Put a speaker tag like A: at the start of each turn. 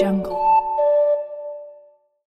A: jungle.